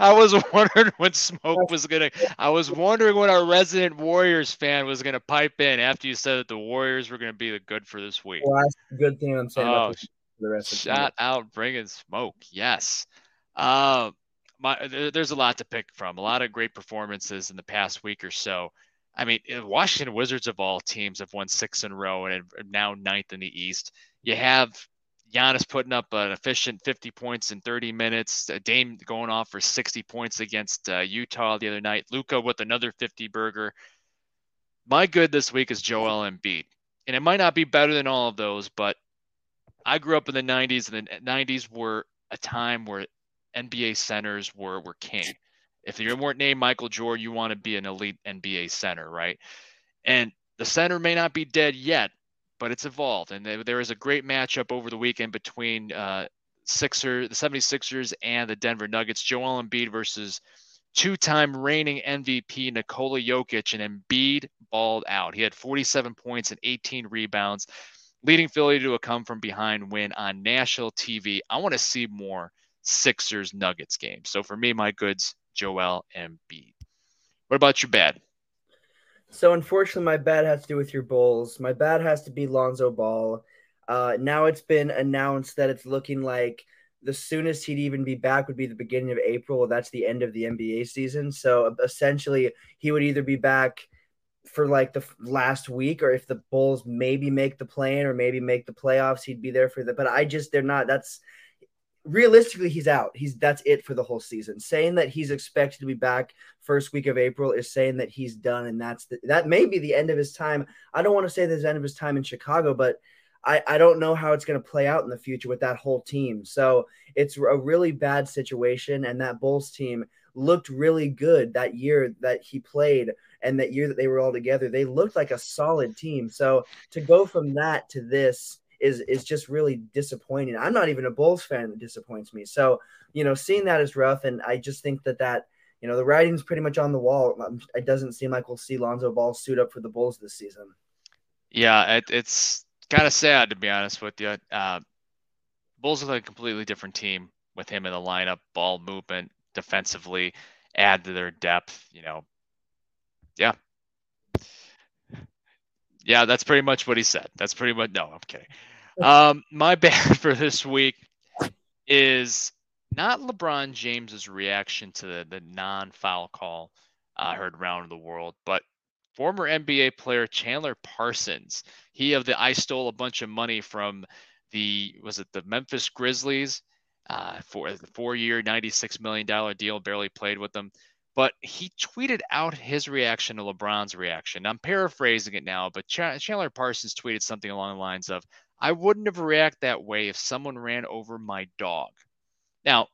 Speaker 2: I was wondering when Smoke was gonna. I was wondering when our resident Warriors fan was gonna pipe in after you said that the Warriors were gonna be the good for this week.
Speaker 3: Well, that's a good thing I'm saying.
Speaker 2: Oh,
Speaker 3: the rest of
Speaker 2: shout out bringing smoke. Yes. Uh, my, uh, there's a lot to pick from. A lot of great performances in the past week or so. I mean, eh, Washington Wizards of all teams have won six in a row and now ninth in the East. You have Giannis putting up an efficient 50 points in 30 minutes. Uh, Dame going off for 60 points against uh, Utah the other night. Luka with another 50 burger. My good this week is Joel Embiid, and it might not be better than all of those, but I grew up in the 90s, and the 90s were a time where NBA centers were were king. If you weren't named Michael Jordan, you want to be an elite NBA center, right? And the center may not be dead yet, but it's evolved. And there is a great matchup over the weekend between uh, Sixer, the 76ers and the Denver Nuggets. Joel Embiid versus two-time reigning MVP Nikola Jokic, and Embiid balled out. He had 47 points and 18 rebounds, leading Philly to a come from behind win on national TV. I want to see more Sixers Nuggets game. So for me, my goods, Joel Embiid. What about your bad?
Speaker 3: So unfortunately, my bad has to do with your Bulls. My bad has to be Lonzo Ball. Uh, now it's been announced that it's looking like the soonest he'd even be back would be the beginning of April. That's the end of the NBA season. So essentially, he would either be back for like the last week, or if the Bulls maybe make the play or maybe make the playoffs, he'd be there for the. But I just they're not. That's realistically he's out. He's that's it for the whole season. Saying that he's expected to be back first week of April is saying that he's done, and that's the, that may be the end of his time. I don't want to say the end of his time in Chicago, but I, I don't know how it's going to play out in the future with that whole team. So it's a really bad situation, and that Bulls team looked really good that year that he played and that year that they were all together. They looked like a solid team. So to go from that to this is is just really disappointing. I'm not even a Bulls fan that disappoints me. So you know, seeing that is rough, and I just think that that you know the writing's pretty much on the wall. Um, it doesn't seem like we'll see Lonzo Ball suit up for the Bulls this season.
Speaker 2: Yeah, it, it's kind of sad to be honest with you. Uh, Bulls are a completely different team with him in the lineup, ball movement, defensively, add to their depth. You know, yeah, yeah, that's pretty much what he said. That's pretty much no, I'm kidding. Um, my [laughs] bad for this week is not LeBron James's reaction to the, the non-foul call I uh, heard around the world, but former NBA player Chandler Parsons. He of the I stole a bunch of money from the was it the Memphis Grizzlies uh, for the four-year, ninety-six million dollar deal. Barely played with them but he tweeted out his reaction to LeBron's reaction. I'm paraphrasing it now, but Ch- Chandler Parsons tweeted something along the lines of, I wouldn't have reacted that way if someone ran over my dog. Now,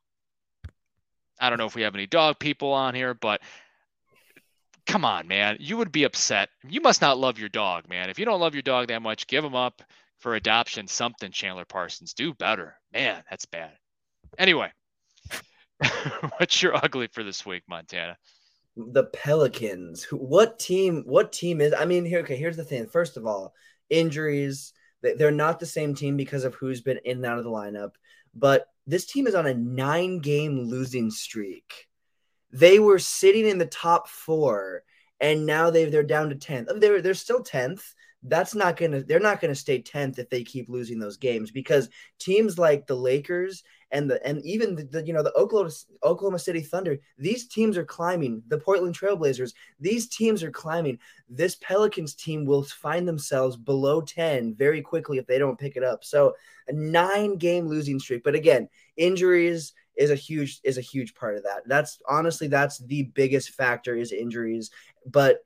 Speaker 2: I don't know if we have any dog people on here, but come on, man. You would be upset. You must not love your dog, man. If you don't love your dog that much, give him up for adoption, something, Chandler Parsons. Do better. Man, that's bad. Anyway, [laughs] What's your ugly for this week, Montana?
Speaker 3: The Pelicans. What team? What team is? I mean, here. Okay, here's the thing. First of all, injuries. They're not the same team because of who's been in and out of the lineup. But this team is on a nine-game losing streak. They were sitting in the top four, and now they they're down to tenth. They're they're still tenth. That's not gonna. They're not gonna stay tenth if they keep losing those games because teams like the Lakers and the and even the, the, you know the Oklahoma Oklahoma City Thunder. These teams are climbing. The Portland Trailblazers. These teams are climbing. This Pelicans team will find themselves below ten very quickly if they don't pick it up. So a nine game losing streak. But again, injuries is a huge is a huge part of that. That's honestly that's the biggest factor is injuries. But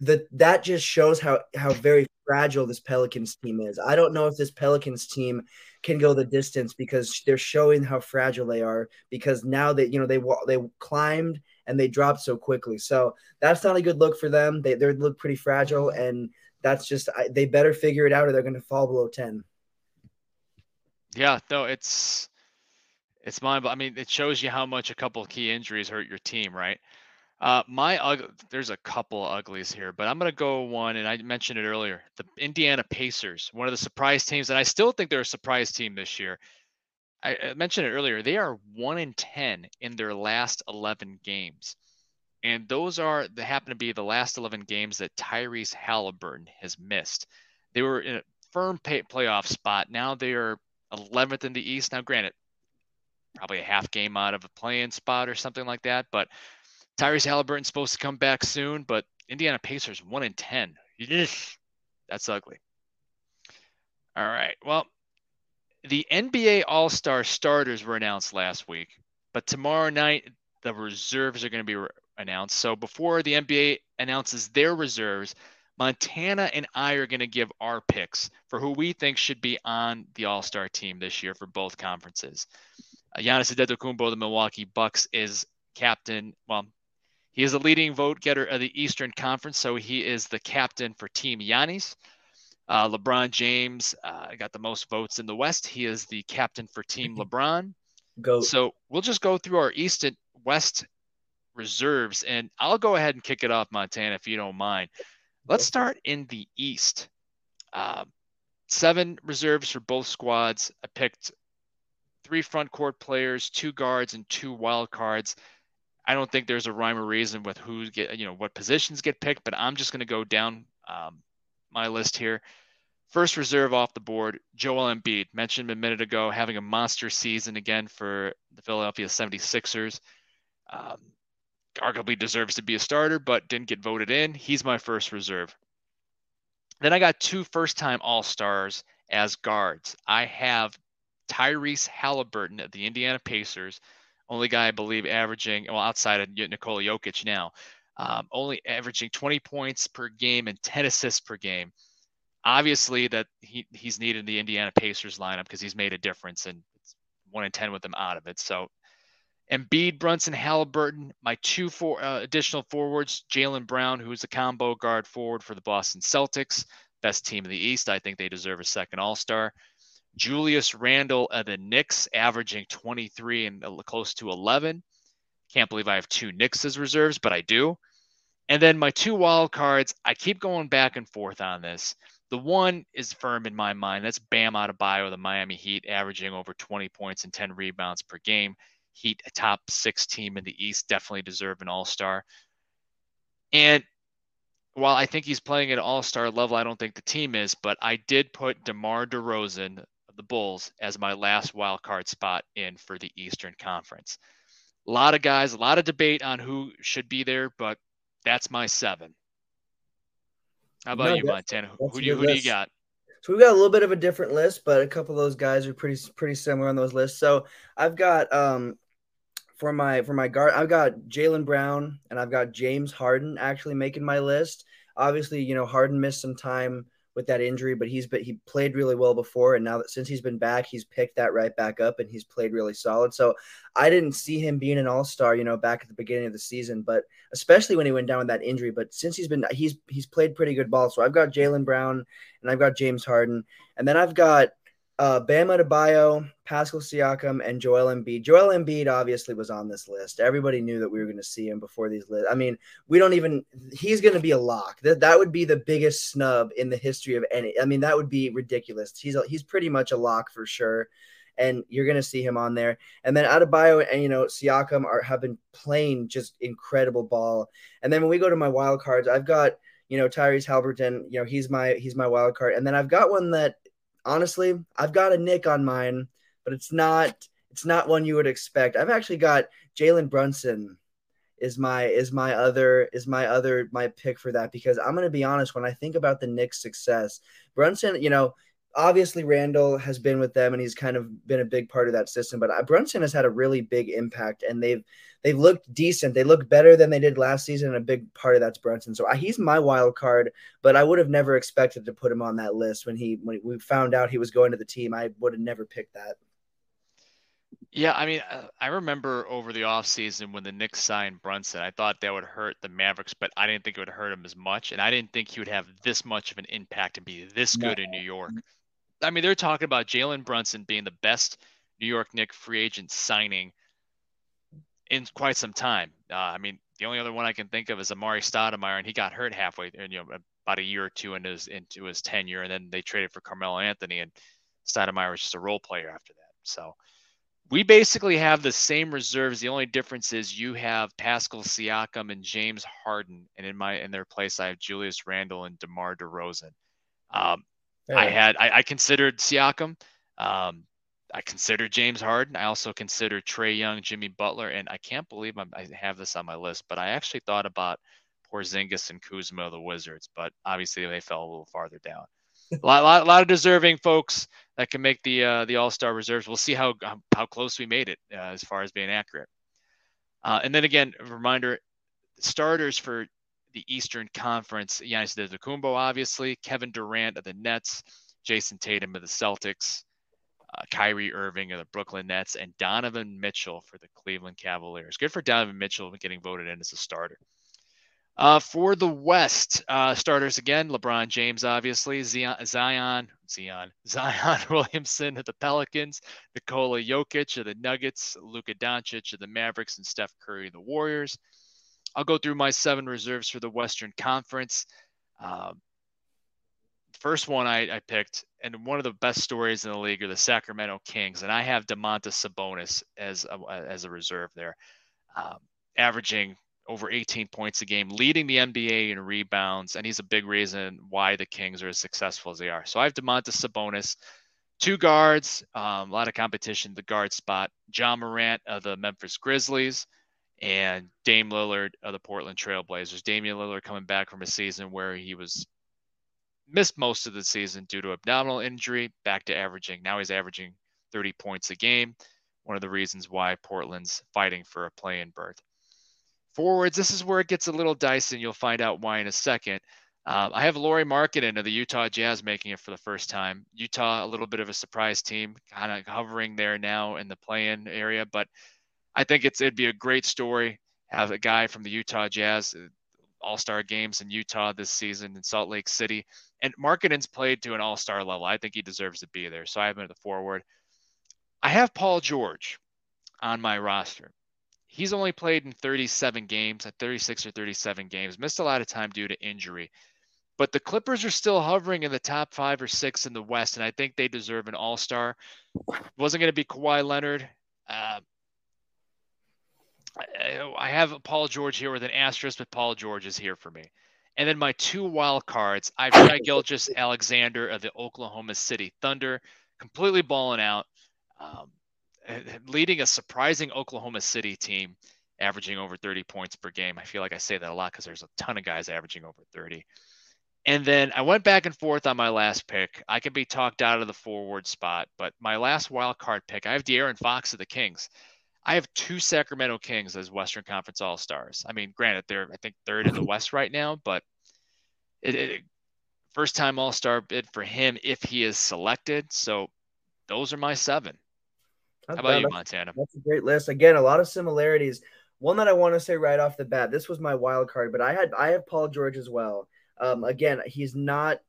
Speaker 3: the that just shows how how very fragile this Pelicans team is. I don't know if this Pelicans team can go the distance because they're showing how fragile they are because now that you know they they climbed and they dropped so quickly. So that's not a good look for them. They they look pretty fragile and that's just they better figure it out or they're going to fall below 10.
Speaker 2: Yeah, no, it's it's mind. I mean, it shows you how much a couple key injuries hurt your team, right? Uh, my ugly, there's a couple uglies here, but I'm gonna go one, and I mentioned it earlier. The Indiana Pacers, one of the surprise teams, and I still think they're a surprise team this year. I, I mentioned it earlier. They are one in ten in their last 11 games, and those are they happen to be the last 11 games that Tyrese Haliburton has missed. They were in a firm pay, playoff spot. Now they are 11th in the East. Now, granted, probably a half game out of a playing spot or something like that, but Tyrese Haliburton's supposed to come back soon, but Indiana Pacers one in ten. That's ugly. All right. Well, the NBA All Star starters were announced last week, but tomorrow night the reserves are going to be re- announced. So before the NBA announces their reserves, Montana and I are going to give our picks for who we think should be on the All Star team this year for both conferences. Uh, Giannis Antetokounmpo, the Milwaukee Bucks, is captain. Well, he is the leading vote getter of the Eastern Conference, so he is the captain for Team Giannis. Uh, LeBron James uh, got the most votes in the West. He is the captain for Team [laughs] LeBron.
Speaker 3: Go.
Speaker 2: So we'll just go through our East and West reserves, and I'll go ahead and kick it off, Montana, if you don't mind. Let's start in the East. Uh, seven reserves for both squads. I picked three front court players, two guards, and two wild cards. I don't think there's a rhyme or reason with who get you know what positions get picked, but I'm just going to go down um, my list here. First reserve off the board, Joel Embiid. Mentioned a minute ago, having a monster season again for the Philadelphia 76ers. Um, arguably deserves to be a starter, but didn't get voted in. He's my first reserve. Then I got two first time All Stars as guards. I have Tyrese Haliburton of the Indiana Pacers only guy I believe averaging well outside of Nikola Jokic now, um, only averaging 20 points per game and 10 assists per game. Obviously, that he, he's needed the Indiana Pacers lineup because he's made a difference and it's one in 10 with them out of it. So, Embiid, Brunson, Haliburton, my two for, uh, additional forwards, Jaylen Brown, who's a combo guard forward for the Boston Celtics, best team in the East. I think they deserve a second All Star. Julius Randle of the Knicks averaging 23 and uh, close to 11. Can't believe I have two Knicks as reserves, but I do. And then my two wild cards, I keep going back and forth on this. The one is firm in my mind. That's Bam Adebayo, of Bio, the Miami Heat, averaging over 20 points and 10 rebounds per game. Heat, a top six team in the East, definitely deserve an All Star. And while I think he's playing at All Star level, I don't think the team is. But I did put DeMar DeRozan, the Bulls as my last wild card spot in for the Eastern Conference. A lot of guys, a lot of debate on who should be there, but that's my seven. How about no, you, Montana? Who do you who do you got?
Speaker 3: So we've got a little bit of a different list, but a couple of those guys are pretty pretty similar on those lists. So I've got um for my for my guard, I've got Jaylen Brown and I've got James Harden actually making my list. Obviously, you know Harden missed some time with that injury, but he's but he played really well before, and now that since he's been back, he's picked that right back up, and he's played really solid. So I didn't see him being an all star, you know, back at the beginning of the season, but especially when he went down with that injury. But since he's been he's he's played pretty good ball. So I've got Jaylen Brown and I've got James Harden, and then I've got uh, Bam Adebayo, Pascal Siakam, and Joel Embiid. Joel Embiid obviously was on this list. Everybody knew that we were going to see him before these lists. I mean, we don't even. He's going to be a lock. That that would be the biggest snub in the history of any. I mean, that would be ridiculous. He's a, he's pretty much a lock for sure. and you're going to see him on there. And then Adebayo and you know Siakam are have been playing just incredible ball. And then when we go to my wild cards, I've got you know Tyrese Haliburton, You know he's my he's my wild card. And then I've got one that honestly I've got a Knick on mine, but it's not it's not one you would expect. I've actually got Jalen Brunson is my is my other is my other my pick for that because I'm gonna be honest when I think about the Knicks' success, Brunson, you know, obviously Randle has been with them and he's kind of been a big part of that system, but uh, Brunson has had a really big impact and they've they've looked decent. They look better than they did last season, and a big part of that's Brunson. So uh, he's my wild card, but I would have never expected to put him on that list when he when we found out he was going to the team. I would have never picked that.
Speaker 2: Yeah, I mean, uh, I remember over the offseason when the Knicks signed Brunson, I thought that would hurt the Mavericks, but I didn't think it would hurt him as much. And I didn't think he would have this much of an impact and be this good in New York. I mean, they're talking about Jalen Brunson being the best New York Knicks free agent signing in quite some time. Uh, I mean, the only other one I can think of is Amar'e Stoudemire, and he got hurt halfway, you know, about a year or two into his into his tenure, and then they traded for Carmelo Anthony, and Stoudemire was just a role player after that. So we basically have the same reserves. The only difference is you have Pascal Siakam and James Harden, and in my in their place, I have Julius Randle and DeMar DeRozan. Um, yeah. I had I, I, considered Siakam. Um, I considered James Harden. I also considered Trae Young, Jimmy Butler, and I can't believe I'm, i have this on my list. But I actually thought about Porzingis and Kuzma of the Wizards, but obviously they fell a little farther down a lot, lot, lot of deserving folks that can make the uh, the All Star reserves. We'll see how how close we made it uh, as far as being accurate. Uh, and then again, a reminder: starters for the Eastern Conference: Giannis Antetokounmpo, obviously, Kevin Durant of the Nets, Jayson Tatum of the Celtics, uh, Kyrie Irving of the Brooklyn Nets, and Donovan Mitchell for the Cleveland Cavaliers. Good for Donovan Mitchell getting voted in as a starter. Uh, for the West, uh, starters again, LeBron James, obviously, Zion, Zion, Zion, [laughs] Zion Williamson of the Pelicans, Nikola Jokic of the Nuggets, Luka Doncic of the Mavericks, and Steph Curry of the Warriors. I'll go through my seven reserves for the Western Conference. Um, first one I, I, picked, and one of the best stories in the league are the Sacramento Kings, and I have Domantas Sabonis as a, as a reserve there, um, averaging over 18 points a game, leading the NBA in rebounds, and he's a big reason why the Kings are as successful as they are. So I have Domantas Sabonis, two guards, um, a lot of competition, the guard spot. Ja Morant of the Memphis Grizzlies and Dame Lillard of the Portland Trailblazers. Damian Lillard coming back from a season where he was missed most of the season due to abdominal injury, back to averaging. Now he's averaging 30 points a game. One of the reasons why Portland's fighting for a play-in berth. Forwards, this is where it gets a little dicey, and you'll find out why in a second. Uh, I have Lauri Markkanen of the Utah Jazz making it for the first time. Utah, a little bit of a surprise team, kind of hovering there now in the play-in area, but I think it's it'd be a great story. Have a guy from the Utah Jazz, uh, All-Star games in Utah this season in Salt Lake City, and Markkanen's played to an All-Star level. I think he deserves to be there, so I have him at the forward. I have Paul George on my roster he's only played in 37 games, at 36 or 37 games, missed a lot of time due to injury. But the Clippers are still hovering in the top five or six in the West, and I think they deserve an All Star. Wasn't going to be Kawhi Leonard. Uh, I, I have Paul George here with an asterisk, but Paul George is here for me. And then my two wild cards, I've Shai [laughs] Gilgeous-Alexander of the Oklahoma City Thunder, completely balling out. Um, [laughs] leading a surprising Oklahoma City team, averaging over 30 points per game. I feel like I say that a lot because there's a ton of guys averaging over 30. And then I went back and forth on my last pick. I could be talked out of the forward spot, but my last wild card pick, I have De'Aaron Fox of the Kings. I have two Sacramento Kings as Western Conference All Stars. I mean, granted, they're I think third in the [laughs] West right now, but it, it first time All Star bid for him if he is selected. So those are my seven. How about you, Montana?
Speaker 3: That's a great list. Again, a lot of similarities. One that I want to say right off the bat, this was my wild card, but I had I have Paul George as well. Um, again, he's not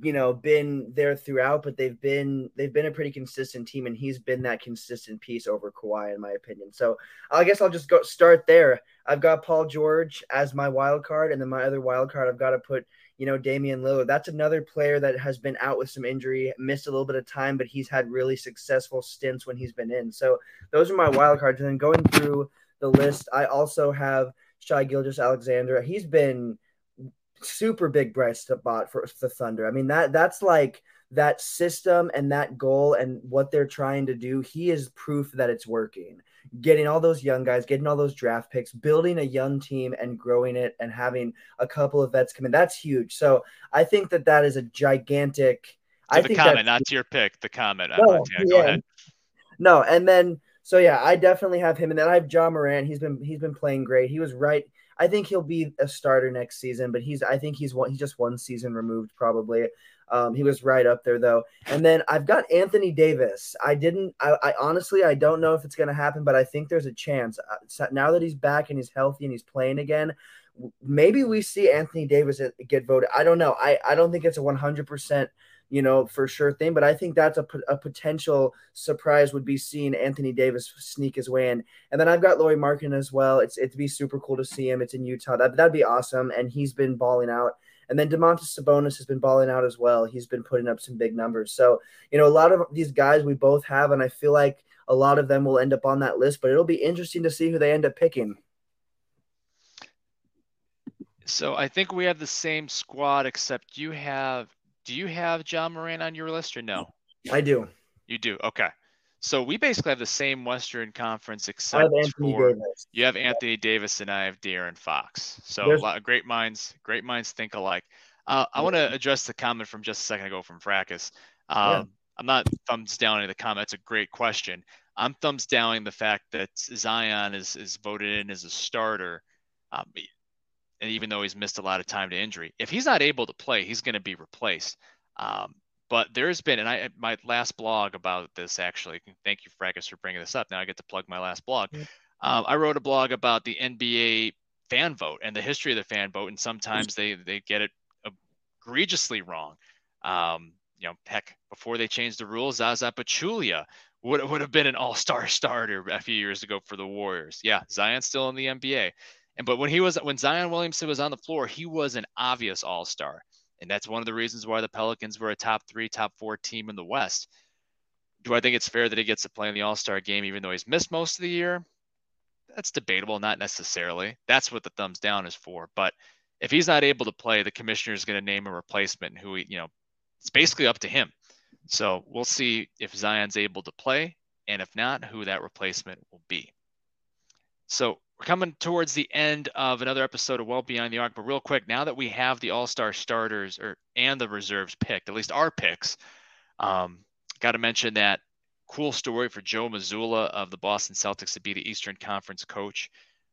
Speaker 3: you know been there throughout, but they've been they've been a pretty consistent team, and he's been that consistent piece over Kawhi, in my opinion. So I guess I'll just go start there. I've got Paul George as my wild card, and then my other wild card, I've got to put you know, Damian Lillard. That's another player that has been out with some injury, missed a little bit of time, but he's had really successful stints when he's been in. So those are my wild cards. And then going through the list, I also have Shai Gilgeous-Alexander. He's been super big bright spot for the Thunder. I mean that that's like that system and that goal and what they're trying to do. He is proof that it's working. Getting all those young guys, getting all those draft picks, building a young team and growing it, and having a couple of vets come in. That's huge. So I think that that is a gigantic.
Speaker 2: To
Speaker 3: I
Speaker 2: the
Speaker 3: think
Speaker 2: comment, not to your pick. The comment.
Speaker 3: No.
Speaker 2: Go
Speaker 3: yeah.
Speaker 2: ahead.
Speaker 3: No, and then so yeah, I definitely have him, and then I have Ja Morant. He's been he's been playing great. He was right. I think he'll be a starter next season, but he's I think he's one he's just one season removed probably. Um, he was right up there though. And then I've got Anthony Davis. I didn't. I, I honestly I don't know if it's going to happen, but I think there's a chance. Uh, now that he's back and he's healthy and he's playing again, maybe we see Anthony Davis get voted. I don't know. I I don't think it's a 100 percent you know, for sure thing. But I think that's a, a potential surprise would be seeing Anthony Davis sneak his way in. And then I've got Lauri Markkanen as well. It's it'd be super cool to see him. It's in Utah. That that'd be awesome. And he's been balling out. And then Domantas Sabonis has been balling out as well. He's been putting up some big numbers. So, you know, a lot of these guys we both have, and I feel like a lot of them will end up on that list, but it'll be interesting to see who they end up picking.
Speaker 2: So I think we have the same squad, except you have. Do you have Ja Morant on your list or no?
Speaker 3: I do.
Speaker 2: You do. Okay. So we basically have the same Western Conference, except for
Speaker 3: Davis.
Speaker 2: you have Anthony Davis and I have De'Aaron Fox. So
Speaker 3: There's-
Speaker 2: a lot of great minds, great minds think alike. Uh, I want to address the comment from just a second ago from Fracas. Um,
Speaker 3: Yeah.
Speaker 2: I'm not thumbs down any of the comment. It's a great question. I'm thumbs downing the fact that Zion is is voted in as a starter, um, and even though he's missed a lot of time to injury, if he's not able to play, he's going to be replaced. Um, but there's been, and I my last blog about this actually. Thank you, Fracas, for bringing this up. Now I get to plug my last blog. Um, I wrote a blog about the NBA fan vote and the history of the fan vote, and sometimes they they get it egregiously wrong. Um, you know, heck, before they changed the rules, Zaza Pachulia would would have been an All Star starter a few years ago for the Warriors. Yeah, Zion's still in the NBA, and but when he was when Zion Williamson was on the floor, he was an obvious All Star, and that's one of the reasons why the Pelicans were a top three, top four team in the West. Do I think it's fair that he gets to play in the All Star game even though he's missed most of the year? That's debatable, not necessarily. That's what the thumbs down is for. But if he's not able to play, the commissioner is going to name a replacement who he, you know, it's basically up to him. So we'll see if Zion's able to play, and if not, who that replacement will be. So we're coming towards the end of another episode of Well Beyond the Arc. But real quick, now that we have the All Star starters or and the reserves picked, at least our picks, um, got to mention that cool story for Joe Mazzulla of the Boston Celtics to be the Eastern Conference coach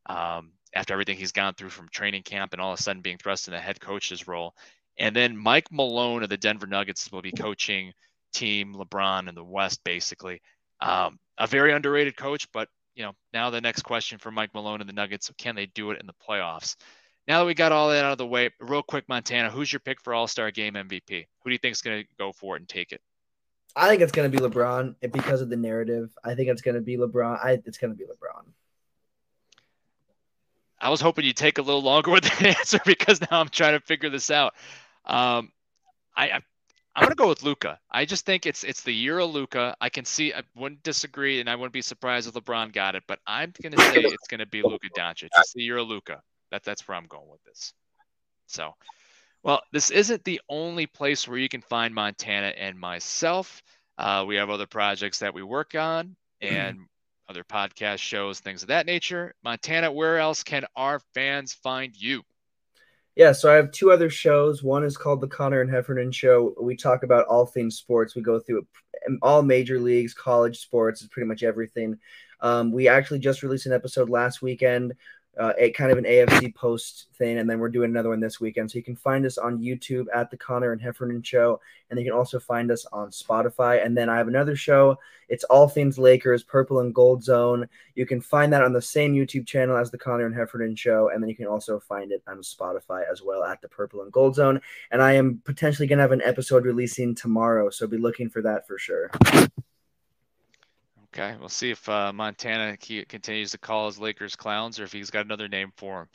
Speaker 2: um, after everything he's gone through from training camp and all of a sudden being thrust in the head coach's role. And then Mike Malone of the Denver Nuggets will be coaching Team LeBron in the West, basically. Um, a very underrated coach, but you know now the next question for Mike Malone and the Nuggets: Can they do it in the playoffs? Now that we got all that out of the way, real quick, Montana, who's your pick for All Star Game MVP? Who do you think is going to go for it and take it?
Speaker 3: I think it's going to be LeBron because of the narrative. I think it's going to be LeBron. I, it's going to be LeBron.
Speaker 2: I was hoping you'd take a little longer with that [laughs] answer because now I'm trying to figure this out. Um, I, I I'm gonna go with Luka. I just think it's it's the year of Luka. I can see. I wouldn't disagree, and I wouldn't be surprised if LeBron got it. But I'm gonna say [laughs] it's gonna be Luka Doncic. It's the year of Luka. That that's where I'm going with this. So, well, this isn't the only place where you can find Montana and myself. Uh, we have other projects that we work on [clears throat] and other podcast shows, things of that nature. Montana, where else can our fans find you?
Speaker 3: Yeah, so I have two other shows. One is called the Connor and Heffernan Show. We talk about all things sports. We go through all major leagues, college sports, pretty much everything. Um, we actually just released an episode last weekend, uh, a kind of an AFC post thing, and then we're doing another one this weekend. So you can find us on YouTube at the Connor and Heffernan Show, and you can also find us on Spotify. And then I have another show. It's all things Lakers, Purple and Gold Zone. You can find that on the same YouTube channel as the Connor and Heffernan Show, and then you can also find it on Spotify as well at the Purple and Gold Zone. And I am potentially going to have an episode releasing tomorrow, so be looking for that for sure.
Speaker 2: Okay, we'll see if uh, Montana continues to call his Lakers clowns or if he's got another name for him.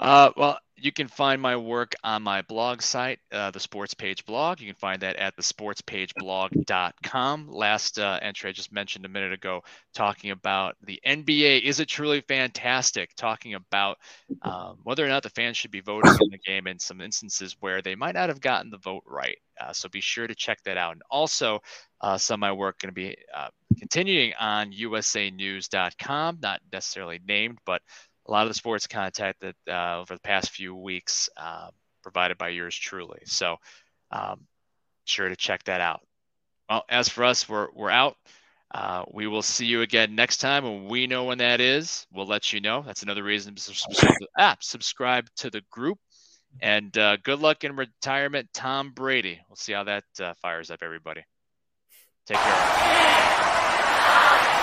Speaker 2: Uh, well, you can find my work on my blog site, uh, the Sports Page blog. You can find that at thesportspageblog.com. Last uh, entry I just mentioned a minute ago, talking about the NBA. Is it truly fantastic? Talking about um, whether or not the fans should be voting in the game in some instances where they might not have gotten the vote right. Uh, so be sure to check that out. And also, uh, some of my work going to be uh, continuing on USANews.com, not necessarily named, but a lot of the sports content that uh, over the past few weeks uh, provided by yours truly. So, um, sure to check that out. Well, as for us, we're we're out. Uh, we will see you again next time, and we know when that is. We'll let you know. That's another reason to subscribe, to, ah, subscribe to the group. And uh, good luck in retirement, Tom Brady. We'll see how that fires up everybody. Take care. [laughs]